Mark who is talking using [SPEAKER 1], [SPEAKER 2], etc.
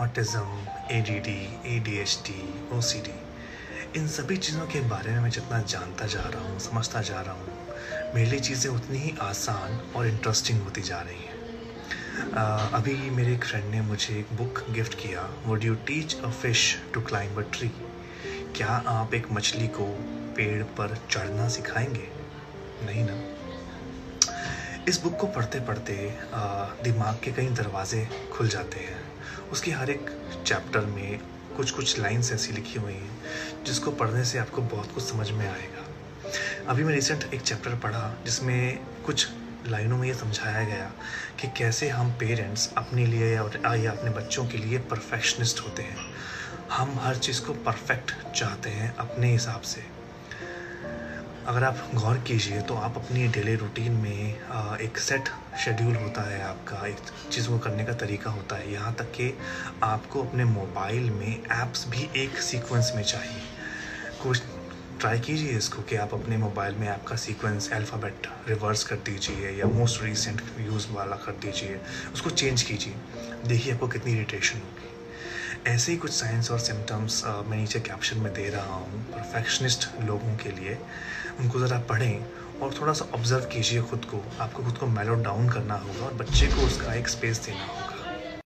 [SPEAKER 1] Autism A D D A D H D O C D इन सभी चीज़ों के बारे में मैं जितना जानता जा रहा हूँ, समझता जा रहा हूँ, मेरे लिए चीज़ें उतनी ही आसान और इंटरेस्टिंग होती जा रही हैं। अभी मेरे एक फ्रेंड ने मुझे एक बुक गिफ्ट किया would you teach a fish to climb a tree क्या आप एक मछली को पेड़ पर चढ़ना सिखाएँगे? नहीं ना। इस बुक को पढ़ते पढ़ते दिमाग के कई दरवाजे खुल जाते हैं। उसकी हर एक चैप्टर में कुछ कुछ लाइंस ऐसी लिखी हुई हैं, जिसको पढ़ने से आपको बहुत कुछ समझ में आएगा। अभी मैं रिसेंट एक चैप्टर पढ़ा, जिसमें कुछ लाइनों में ये समझाया गया कि कैसे हम पेरेंट्स अपने लिए और या अपने बच्चों के लिए परफेक्शनिस्ट होते हैं। हम हर चीज़ को परफेक्ट चाहते हैं अपने हिसाब से। अगर आप गौर कीजिए तो आप अपनी डेली रूटीन में एक सेट शेड्यूल होता है आपका, एक चीज़ को करने का तरीका होता है। यहाँ तक कि आपको अपने मोबाइल में ऐप्स भी एक सीक्वेंस में चाहिए। कुछ ट्राई कीजिए इसको कि आप अपने मोबाइल में ऐप का सीक्वेंस अल्फ़ाबेट रिवर्स कर दीजिए या मोस्ट रिसेंट यूज़ वाला कर दीजिए। उसको चेंज कीजिए। देखिए आपको कितनी इरीटेशन होगी। ऐसे ही कुछ साइंस और सिम्टम्स मैं नीचे कैप्शन में दे रहा हूँ परफेक्शनिस्ट लोगों के लिए। उनको ज़रा पढ़ें और थोड़ा सा ऑब्ज़र्व कीजिए खुद को। आपको खुद को मेलो डाउन करना होगा और बच्चे को उसका एक स्पेस देना होगा।